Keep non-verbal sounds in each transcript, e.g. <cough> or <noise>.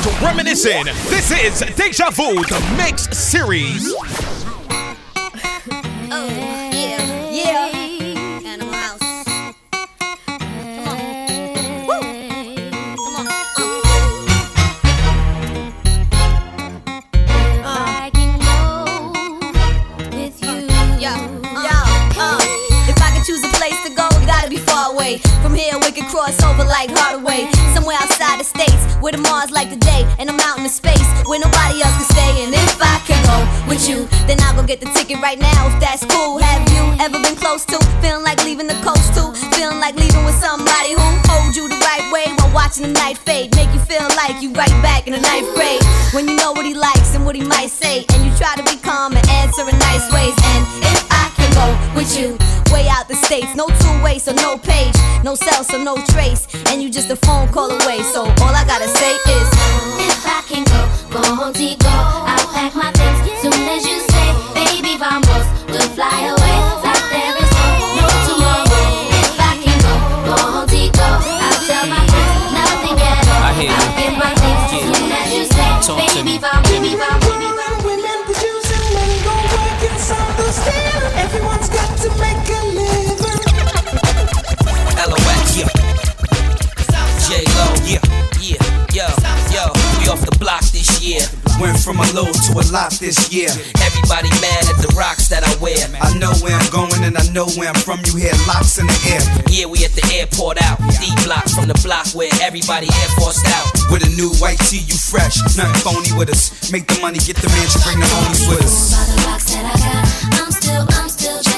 start reminiscing. This is Deja Vu, the Mix Series. Oh. Cross over like Hardaway. Somewhere outside the states, where the Mars like the day, and I'm out in the space where nobody else can stay. And if I can go with you, then I'll go get the ticket right now if that's cool. Have you ever been close to feeling like leaving the coast too? Feeling like leaving with somebody who hold you the right way while watching the night fade, make you feel like you right back in the ninth grade when you know what he likes and what he might say, and you try to be calm and answer in nice ways. And if I can go with you way out No two ways, so no page, no cell, so no trace. And you just a phone call away. So all I gotta say is, if I can go, go home, go. I'll pack my things soon as you say, baby, vamos, we'll fly away. Went from a low to a lot this year. Everybody mad at the rocks that I wear. I know where I'm going and I know where I'm from. You hear locks in the air. Yeah, we at the airport out. D block from the block where everybody air forced out. With a new white tee, you fresh. Nothing phony with us. Make the money, get the mansion, bring the homies with us. I'm still, I'm still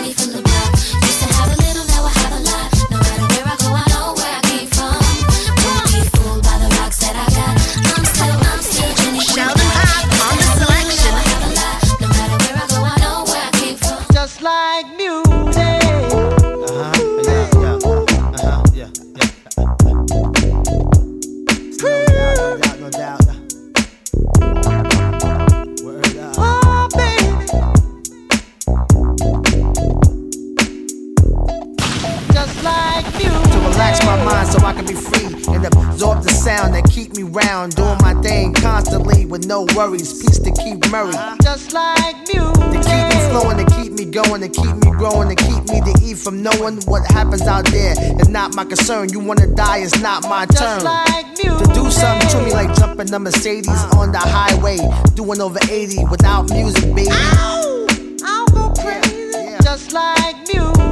worries. Peace to keep Murray. Uh-huh. Just like music. To keep me flowing, to keep me going, to keep me growing, to keep me to eat from knowing what happens out there. It's not my concern. You wanna die, it's not my turn. Like to do something to me like jumping the Mercedes uh-huh. on the highway, doing over 80 without music, baby. Ow! I'll go crazy. Yeah. Just like.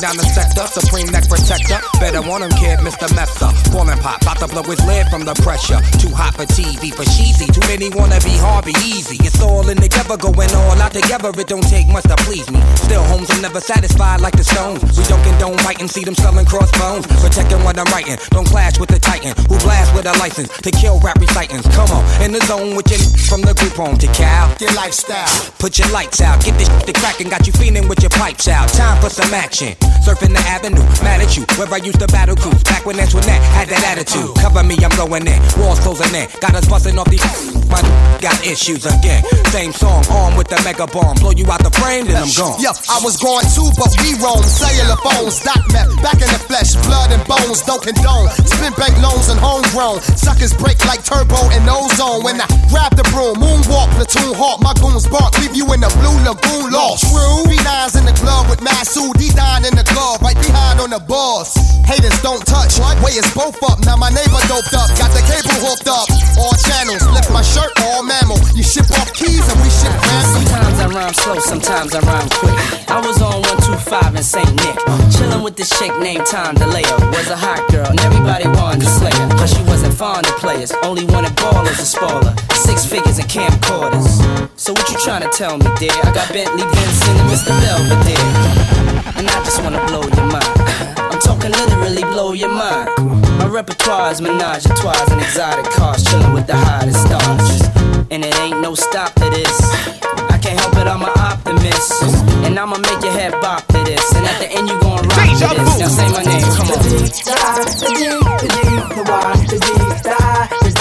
Down the sector. Supreme neck protector. Better want him, kid, Mr. Messer. Falling pop, about to blow his lid from the pressure. Too hot for TV, for cheesy. Too many wanna be Harvey Easy. It's all in together, going all out together. It don't take much to please me. Still, homes are never satisfied like the Stones. We don't condone fighting, see them selling crossbones. Protecting what I'm writing. Don't clash with the Titan who blast with a license to kill rap recitants. Come on, in the zone with your from the group home to Cal. Your lifestyle. Put your lights out, get this to crackin', got you feeling with your pipes out. Time for some action. Surfing the avenue, mad at you. Where I used to battle cruise. Back when Antoinette had that attitude. Cover me, I'm going in. Walls closing in. Got us busting off these. My <laughs> got issues again. Same song, armed with the mega bomb. Blow you out the frame, then I'm gone. Yo, I was going too, but we roam. Cellular phones, dot map. Back in the flesh, blood and bones, don't condone. Spin bank loans and homegrown. Suckers break like turbo and ozone. When I grab the broom, moonwalk, platoon hawk. My goons bark, leave you in the blue lagoon lost. True. B9s in the glove with Masu, D9 in the glove, right behind on the boss. Haters don't touch, what? way is both up. Now my neighbor doped up, got the cable hooked up. All channels, lift my shirt, all mammal. You ship off keys and we ship ransom. Sometimes I rhyme slow, sometimes I rhyme quick. I was on 125 in St. Nick, chilling with this chick named Tom DeLeo. Was a hot girl, and everybody wanted to slay her. But she wasn't fond of players, only wanted ballers and spoiler. Six figures and camcorders. So what you trying to tell me, dear? I got Bentley Benson and Mr. Belvedere. And I just wanna blow your mind. I'm talking literally blow your mind. My repertoire is menage a trois and exotic cars, chilling with the hottest stars. and it ain't no stop to this. I can't help it, I'm an optimist. And I'ma make your head bop to this. And at the end, you gon' rock to this. Now say my name, come on. The D, the D, the Y, the D, the I, the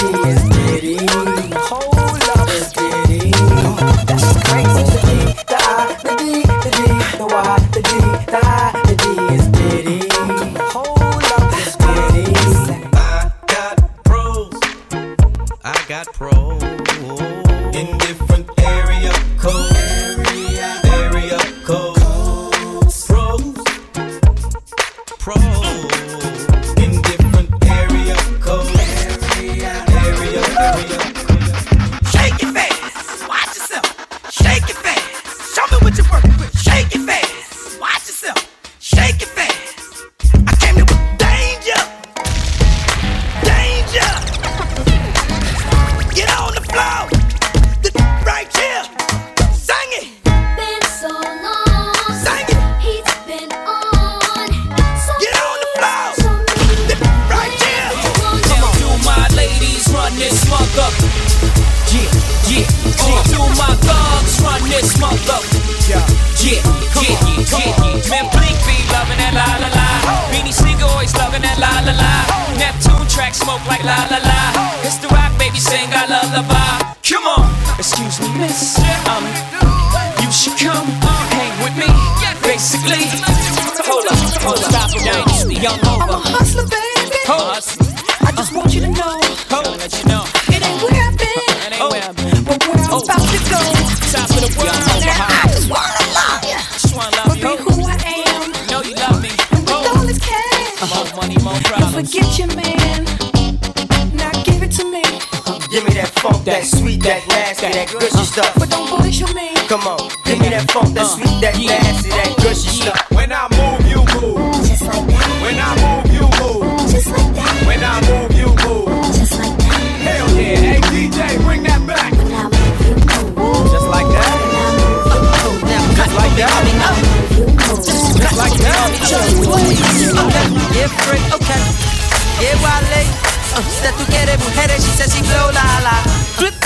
track smoke like la la la. It's the rock baby sing I lullaby. Come on, excuse me, miss. Um, you should come hang with me. Basically, hold up, hold up. Stop it, young over. Hustler, baby. Hold that nasty, gushy uh. stuff. but don't bullshit me. Come on, give me that funk, that uh. sweet, that Yeah.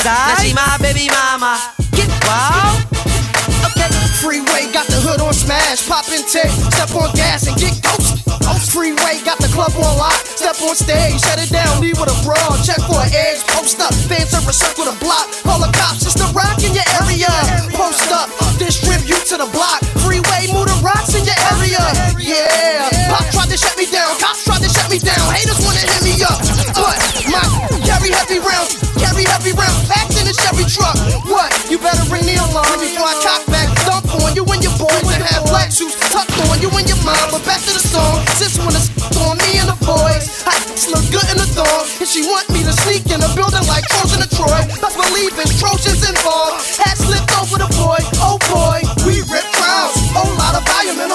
Now she my baby mama. Get wild. Okay. Freeway got the hood on smash, pop in tape, step on gas and get ghost. Freeway got the club on lock, step on stage, shut it down, leave with a brawl, check for an edge, post up, fans serve a circle the block, call the cops, it's the rock in your area. Post up, distribute to the block, freeway, move the rocks in your area. Yeah, pop tried to shut me down, cops tried to shut me down, haters wanna hit me up, but my carry heavy rounds, carry heavy rounds, packed in a Chevy truck. What? You better ring the alarm before I cock back, dump on you and your boys and have black shoes tucked on you and your mom. But back to the song, sis wanna s- on me and the boys. I look good in the thong, and she want me to sneak in a building like Trojan and Troy. Let's believe in Trojans involved. Hat slipped over the boy, oh boy, we rip crowds. Whole lot of volume and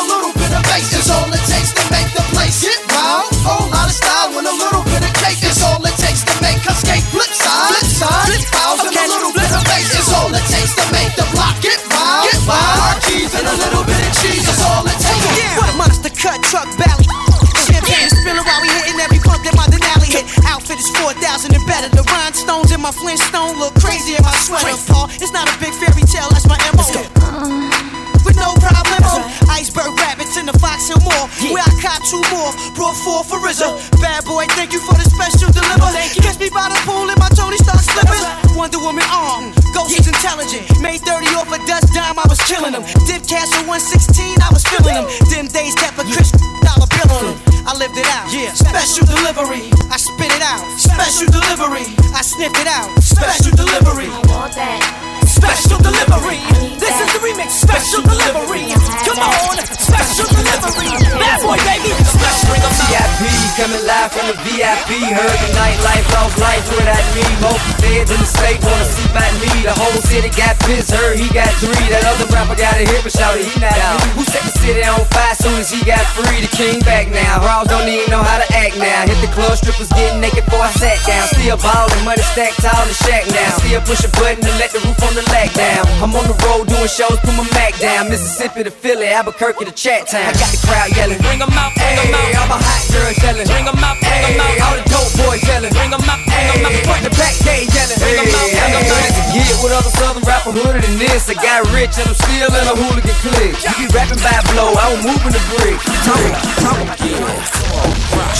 coming live from the VIP. Heard the nightlife, lost life without me. Most feds in the state wanna see about me. The whole city got pissed, heard he got three. That other rapper got a hit, but shout it, he not out. Who set the city on fire soon as he got free? The king back now. Raws don't even know how to act now. Hit the club, strippers getting naked before I sat down. Still ballin', money stacked tall in the shack now. Still push a button to let the roof on the lack down. I'm on the road doing shows, put my Mac down. Mississippi to Philly, Albuquerque to Chat Town. I got the crowd yelling. Bring 'em out, bring 'em out. I'm a hot girl yelling. Bring 'em out, bring 'em Hey, out. all the dope boys yelling. Bring 'em out, bring 'em Hey, out. front to back, they yelling. Bring 'em out, bring 'em Hey, out. it's a year other southern rapper hooded than this. I got rich and I'm still in a hooligan clique. You be rapping by blow, I was moving the brick.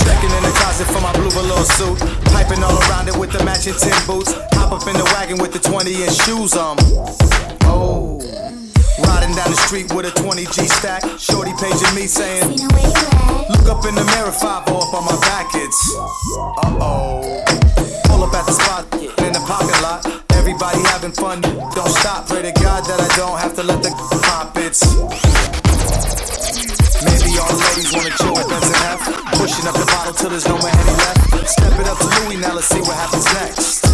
Checking in the closet for my blue velour suit. Piping all around it with the matching tin boots. Hop up in the wagon with the 20 inch shoes on. Oh. Riding down the street with a 20 G stack. Shorty paging me saying, Look up in the mirror, 5 up on my back. It's uh oh. Pull up at the spot in the parking lot. Everybody having fun, don't stop. Pray to God that I don't have to let the pop. It's maybe all the ladies wanna chill with Benz and F. Pushing up the bottle till there's no more Henny left. Step it up to Louis, now let's see what happens next.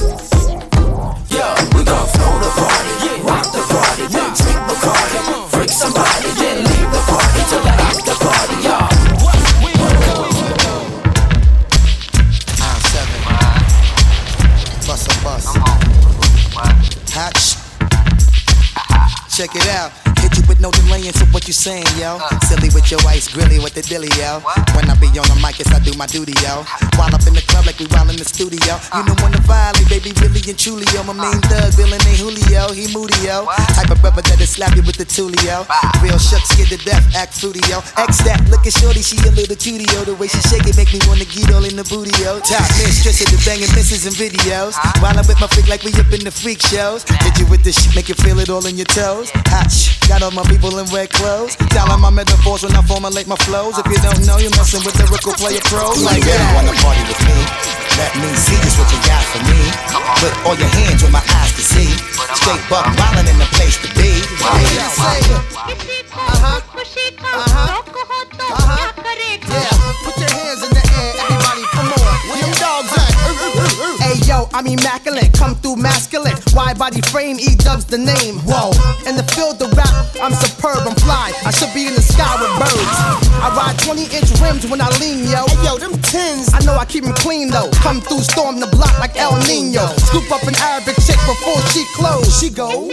With the dilly, yo. When I be on the mic, yes, I do my duty, yo. While up in the club like we while in the studio. You know when to violate, baby, really and truly, yo. My main thug, Bill and Julio, he moody, yo. Type of brother that'll slap you with the tulio. Real shook, scared to death, act fruity, yo. X that, look at shorty, she a little cutie, yo. The way she shake it make me wanna get all in the booty, yo. Top mistress of the banging misses and videos. While I'm with my freak like we up in the freak shows. Hit you with the shit, make you feel it all in your toes. Hot got all my people in red clothes. 'em my metaphors when I formulate my flows. If you don't know, you're messing with the record player pro. You Like really that. wanna party with me? Let me see just what you got for me. Put all your hands with my eyes to see. Straight buck wildin' in the place to be. Yeah, I'm immaculate, come through masculine. Wide body frame, E dubs the name. Whoa, in the field of rap, I'm superb, I'm fly. I should be in the sky with birds. I ride 20 inch rims when I lean, yo. Hey yo, them tins. I know I keep them clean though. Come through, storm the block like El Nino. Scoop up an Arabic chick before she close. She goes.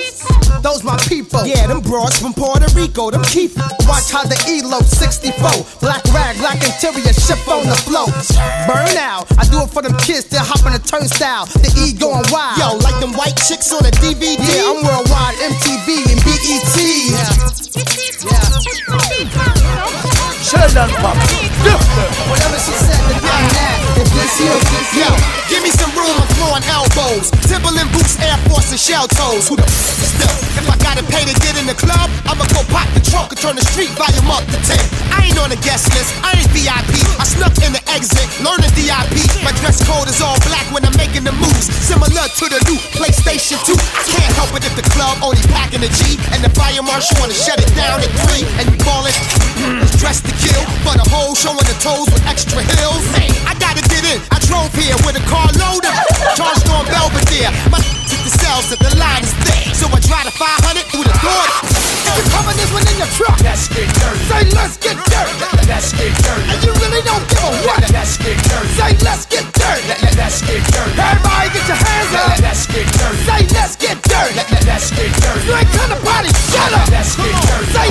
Those my people. Yeah, them broads from Puerto Rico, them keep. Watch how the ELO 64. Black rag, black interior, ship on the flow. Burn out. I do it for them kids that hop on the turnstile. The E going wild. Yo, like them white chicks on a DVD. Yeah, I'm worldwide, Timberland boots, Air Force, and shell toes. Who the f is still? If I gotta pay to get in the club, I'ma go pop the trunk and turn the street volume up to 10. I ain't on the guest list, I ain't VIP. I snuck in the exit, learn the DIP. My dress code is all black when I'm making the moves. Similar to the new PlayStation 2. I can't help it if the club only packing a G. And the fire marshal wanna shut it down at 3. And you ballin', dressed to kill. But a hole showing the toes with extra heels. Man, I gotta get in. I drove here with a car loaded. Charged on Belvedere. My hit the cells if the line is thick. So I drive the 500 through the door. You're coming this one in your truck, let's get dirty. Say let's get dirty. Let's get dirty. And you really don't give a what. Let's get dirty. Say let's get dirty. Let's get dirty. Everybody get your hands up. Let's get dirty. Say let's get dirty. Let's get dirty. You ain't come to party. Shut up. Let's get dirty. Say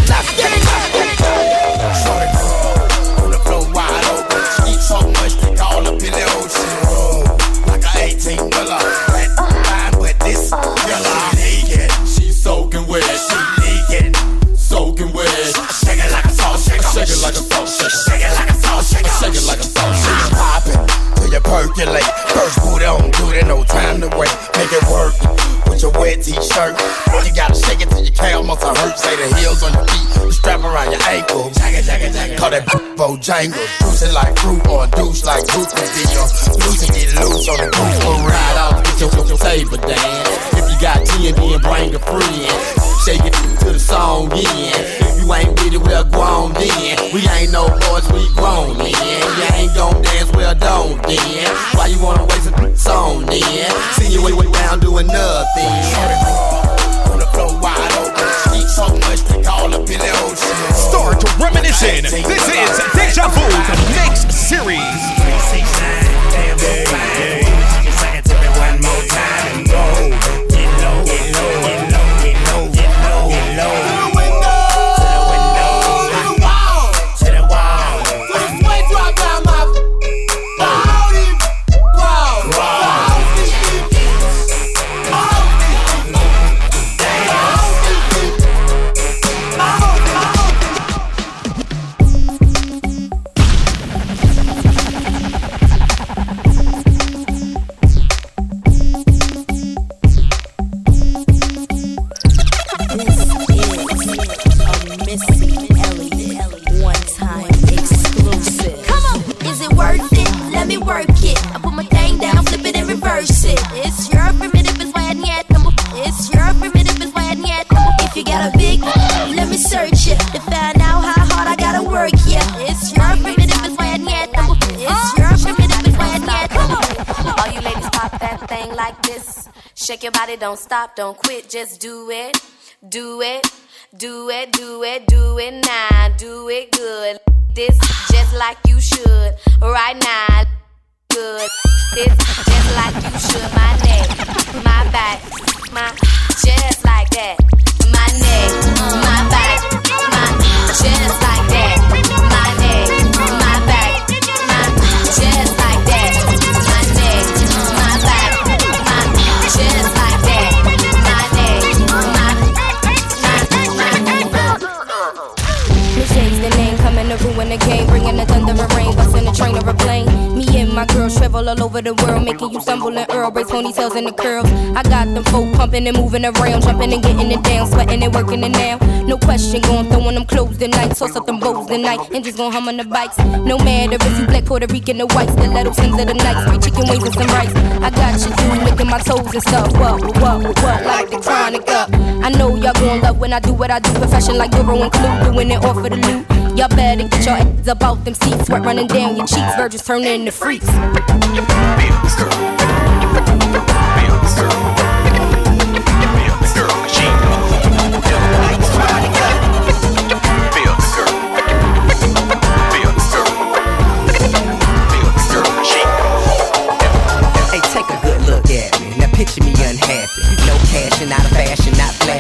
Juice it like fruit or a douche like fruit. Get your loose and get loose on the roof. Or ride out, get your, your table dance. If you got T and then bring a friend. Shake it to the song in. If you ain't with it, well, go on then. We ain't no boys, we grown then. You ain't gon' dance, well, don't then. Why you wanna waste a song then? See you way, way down doing nothing. On the floor wide open. So much up in the ocean. Start reminiscing. This is Deja Vu, mix series. This. Shake your body, don't stop, don't quit, just do it. Do it, do it, do it, do it now. Do it good. This just like you should. Right now. Good. This just like you should. My neck, my back, my just like that. My neck, my back, my just like that. The game, bringing the thunder and rain, busting the train or a plane. Me and my girls travel all over the world, making you stumble and Earl braids, ponytails, and the curls. I got them folk pumping and moving around, jumping and getting it down, sweating and working it now. No question, going throwing them clothes tonight, toss up them bows tonight, and just gon' hum on the bikes. No matter if you black, Puerto Rican, or white, stiletto sins of the night, three chicken wings and some rice. I got you, dude, licking my toes and stuff. What, what, what, like the chronic. I know y'all gon' love when I do what I do, profession like Duro and Clue, doing it all for the loot. Y'all better get your ass about them seats, sweat running down your cheeks, virgins turning into freaks. Hey,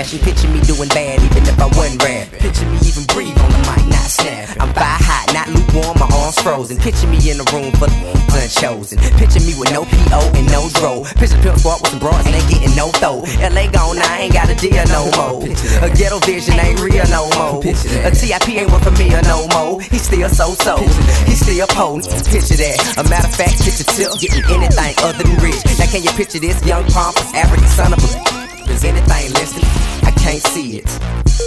Picture me doing bad even if I wasn't rapping. Picture me even breathe on the mic, not snapping. I'm fire hot, not lukewarm, my arms frozen. Picture me in a room full of unchosen. Picture me with no PO and no dro. Picture pimp squad with some broads and ain't getting no throw. LA gone, I ain't got a deal no more. A ghetto vision ain't real no more. A TIP ain't one for me or no more. He still so so. He still pole. Picture that. A matter of fact, picture Tip getting anything other than rich. Now can you picture this young pompous African son of a? See it.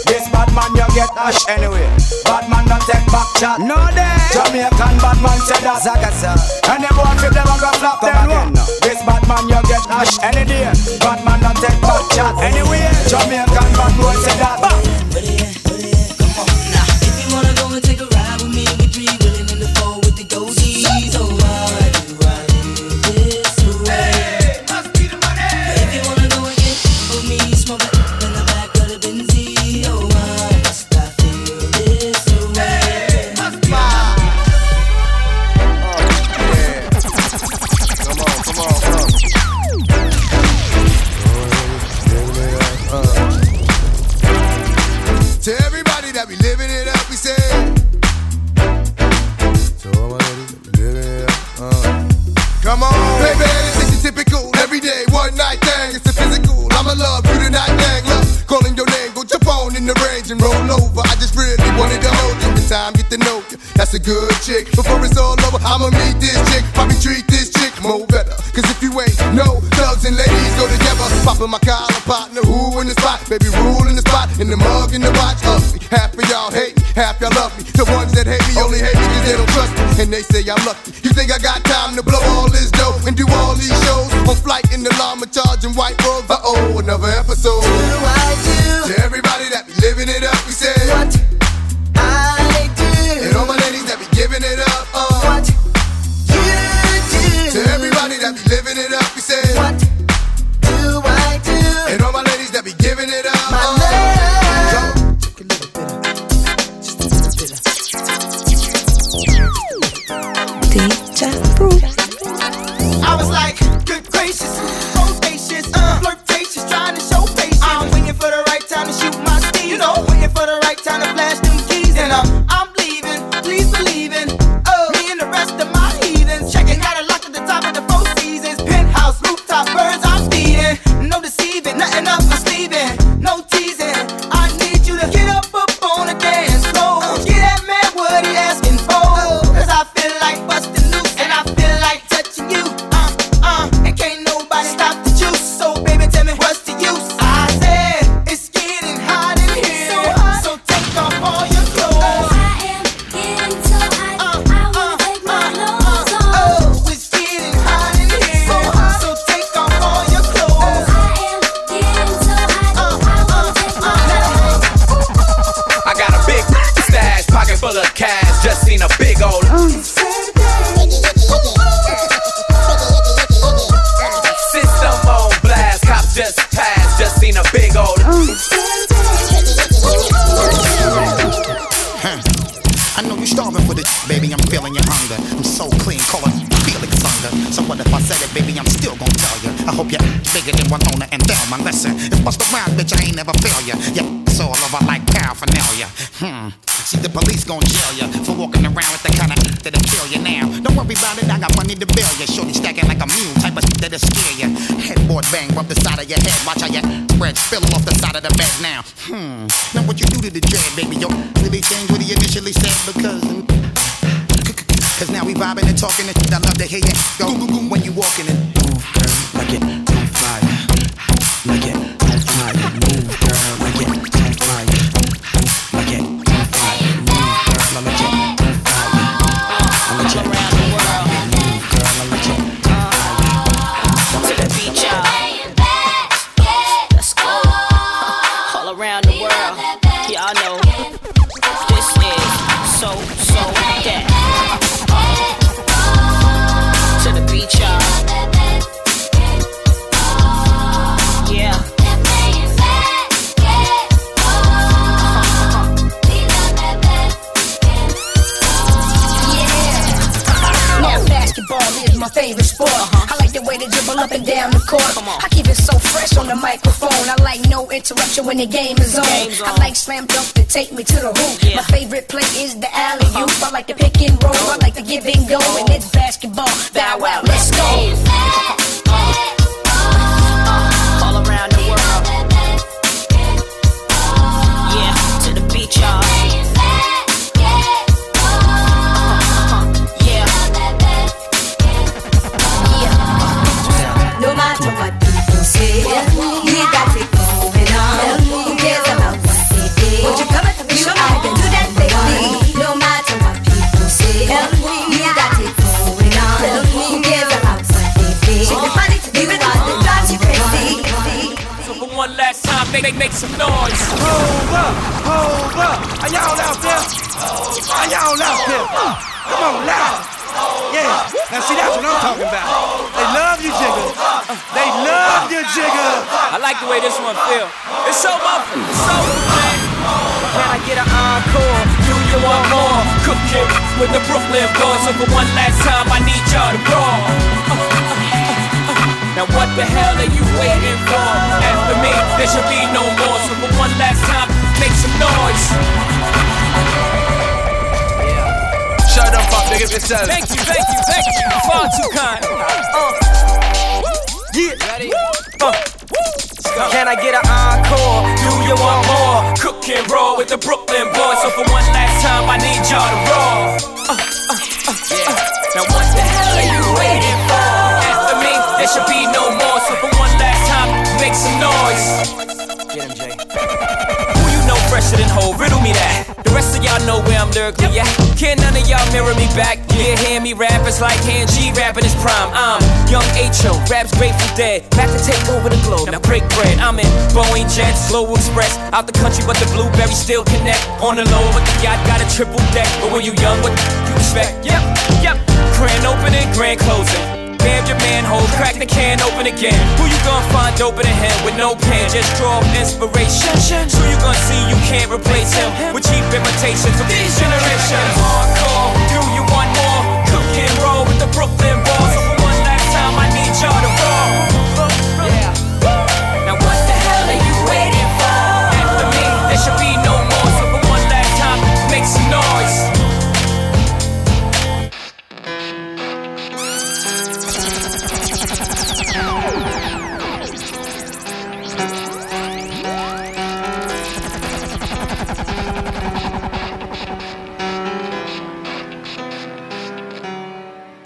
This bad man you get ash anyway. Bad man don't take back chat. No day. Jamaican bad man said that. Zagasa. And them boy feel them a go flop them again, no. This bad man you get ash any day. Bad man don't take back chat anyway. Jamaican bad boy said that. In the range and roll over. I just really wanted to hold you. In time, get to know you. That's a good chick. Before it's all over, I'ma meet this chick. Probably treat this chick more better. Cause if you ain't no thugs and ladies go together. Popping my collar partner, who in the spot? Baby, rule in the spot, in the mug, in the watch. Half of y'all hate me, half y'all love me. The ones that hate me only hate me cause they don't trust me. And they say I'm lucky. You think I got time to blow all this dough and do all these shows? On flight in the I'm hunger. So clean, call it Felix Unger. So what if I said it, baby? I'm still gonna tell you. I hope you're bigger than Winona and Thelma. Listen, it's bust around, bitch. I ain't never fail ya. Yeah, it's all over like paraphernalia. Hmm. See, the police gon' jail ya for walking around with the kind of that'll kill you now. Don't worry about it, I got money to bail ya. Shorty stacking like a mule, type of shit that'll scare ya. Headboard bang, rub the side of your head. Watch how your bread spill off the side of the bed now. Hmm. Now what you do to the dread, baby? Yo, really change what he initially said because. Cause now we vibing and talking and shit. I love to hear you go when you walking and like it when the game is on. I like slam dunk to take me to the hoop. My favorite play is the alley oop. I like the pick and roll. I like the give and go. And it's basketball. Bow wow, let's go. One last time, make, make, make some noise. Hold up, hold up. Are y'all out there? Are y'all out there? Come on, loud. Yeah, now see that's what I'm talking about. They love you, Jigga. They love you, Jigga. I like the way this one feel. It's so muffled. It's so man. Can I get an encore? Do you want more? Cooking with the Brooklyn boys. So for one last time, I need y'all to roar. Now what the hell are you waiting for? After me, there should be no more. So for one last time, make some noise. Shut up, fuck nigga, yourself. Thank you, thank you, thank you. You're far too kind. Uh. Yeah. Ready? Uh. Can I get an encore? Do you want more? Cook and roll with the Brooklyn boys. So for one last time, I need y'all to roll. Uh, uh, uh, uh. Now what the hell are you waiting for? There should be no more. So for one last time, make some noise. Get him, Jay. Who you know fresher than whole? Riddle me that. The rest of y'all know where I'm lyrically at. Can none of y'all mirror me back? Yeah, hear me rap, it's like hand G rapping his prime. I'm young H.O., raps Grateful Dead. Back to take over the globe, now break bread. I'm in Boeing Jets, Global Express. Out the country, but the blueberries still connect. On the low, but the yacht got a triple deck. But when you young, what you expect? Yep, yep. Grand opening, grand closing. Bam your manhole, crack the can open again. Who you gonna find open in him with no pen? Just draw inspiration. Who you gonna see you can't replace him with cheap imitations of these generations? Hardcore, do you want more? Cook and roll with the Brooklyn boys. So for one last time, I need y'all to roll.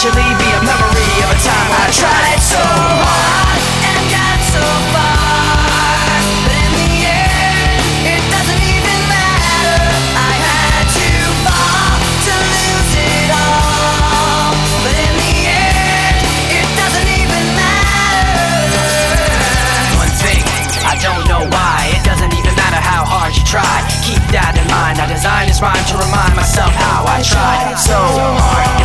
eventually be a memory of a time I tried so hard and got so far, but in the end, it doesn't even matter. I had to fall to lose it all, but in the end, it doesn't even matter. One thing, I don't know why, it doesn't even matter how hard you try. Keep that in mind. I designed this rhyme to remind myself how I tried so hard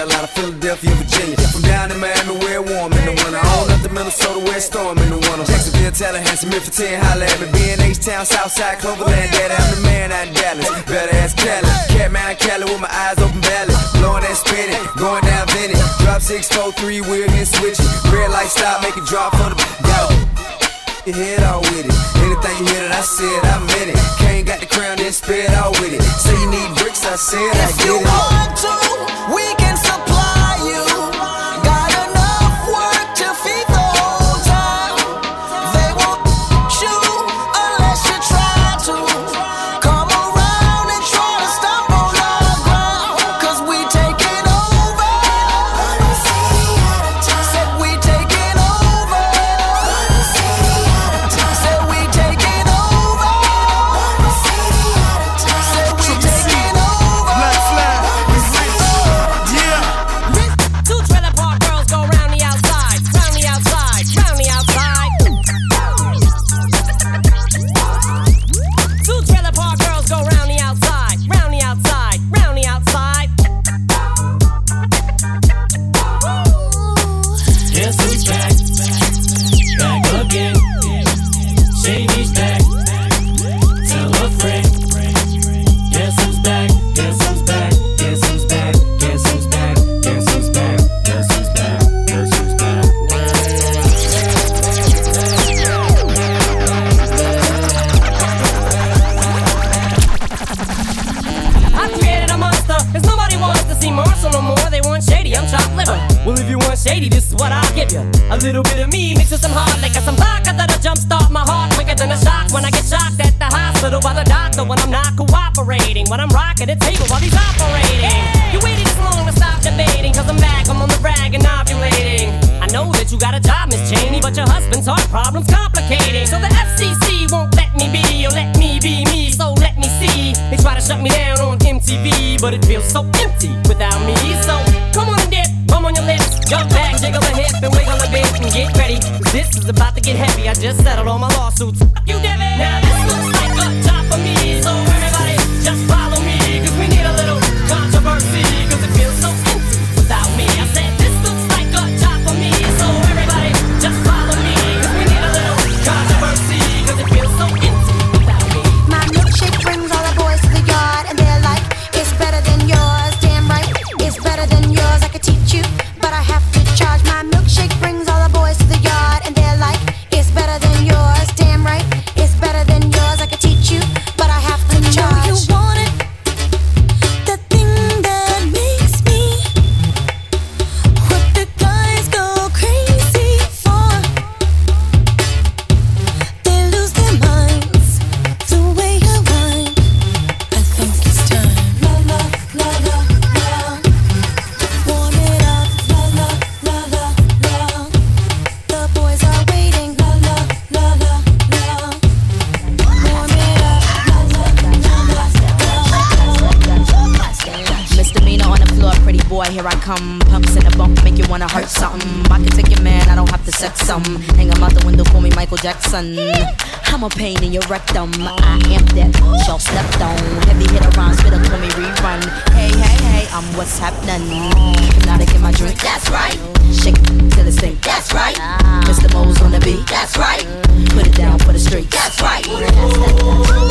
Carolina, Philadelphia, Virginia. From down in Miami, where it's warm in the winter. On up to Minnesota, where it's storm in the winter. Jacksonville, Tallahassee, Memphis, 10, holla at me. Being H-Town, Southside, Cloverland, daddy, I'm the man out in Dallas. Better ask Cali. Catman Cali with my eyes open valley. Blowing that spinning, going down Vinny. Drop 643, wheel here switching. Red light stop, make it drop for the. Go your head all with it. Anything you hear that I said, I meant it. Kane got the crown, then spit all with it. Say you need bricks, I said I get it. When I'm the table while he's operating. You waited this long to stop debating, cause I'm back, I'm on the rag and ovulating. I know that you got a job, Miss Cheney, but your husband's heart problem's complicating. So the FCC won't let me be, or let me be me, so let me see. They try to shut me down on MTV, but it feels so empty without me. So come on and dip, bum on your lips, jump back, jiggle a hip, and wiggle a bit, and get ready. this is about to get heavy. I just settled all my lawsuits. You sex some. Hang him out the window, call me Michael Jackson. I'm a pain in your rectum. I am that y'all slept on. Heavy hitter rhymes, spitter, call me rerun. Hey, hey, hey, I'm what's happening. To get my drink, that's right. Shake it till it's stink, that's right. Mr. Mo's on the beat, that's right. Put it down for the street, that's right.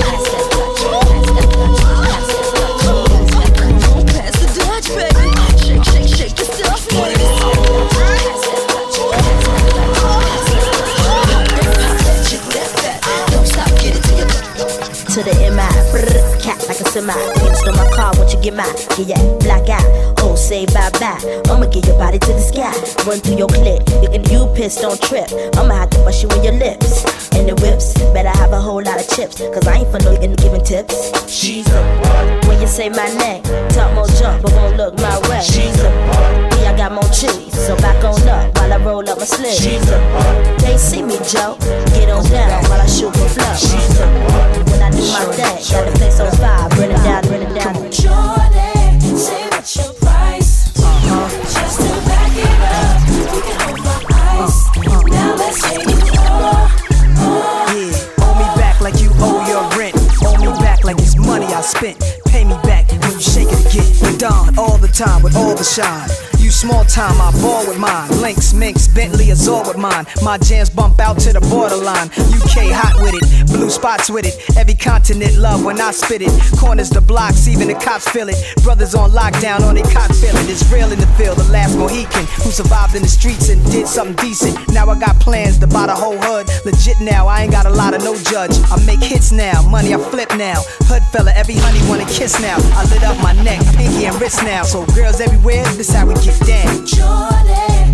Like a semi. In my car, won't you get mine? Yeah, yeah, black eye. Oh, say bye bye. I'ma get your body to the sky. Run through your clip. You can you piss, don't trip. I'ma have to bust you in your lips. And the whips, better have a whole lot of chips. Cause I ain't for no giving tips. She's a bud. When you say my name, talk more jump, but won't look my way. She's a bud. Yeah, I got more cheese. So back on up while I roll up my sleeve. She's a bud. Can't see me, Joe. Get on down while I shoot for flow. She's a bud. I do my thing, got the place on fire. Burn it down, burn it down. Jordan, say what's your price? Uh-huh. Just to back it up, we can over ice. Uh-huh. Now let's say you more. Yeah, owe me back like you owe your rent. Owe me back like it's money I spent. Pay me back when you shake it again. Don all the time with all the shine. You small time, I ball with mine. Links, minks, Bentley, Azure with mine. My jams bump out to the borderline. UK hot with it, blue spots with it. Every continent love when I spit it. Corners the blocks, even the cops feel it. Brothers on lockdown on their cock feeling. It's real in the field, the last Mohican who survived in the streets and did something decent. Now I got plans to buy the whole hood. Legit now, I ain't got a lot of no judge. I make hits now, money I flip now. Hood fella, every honey wanna kiss now. I lit up my neck, pinky and wrist now. So girls everywhere, this how we get down. Jordan,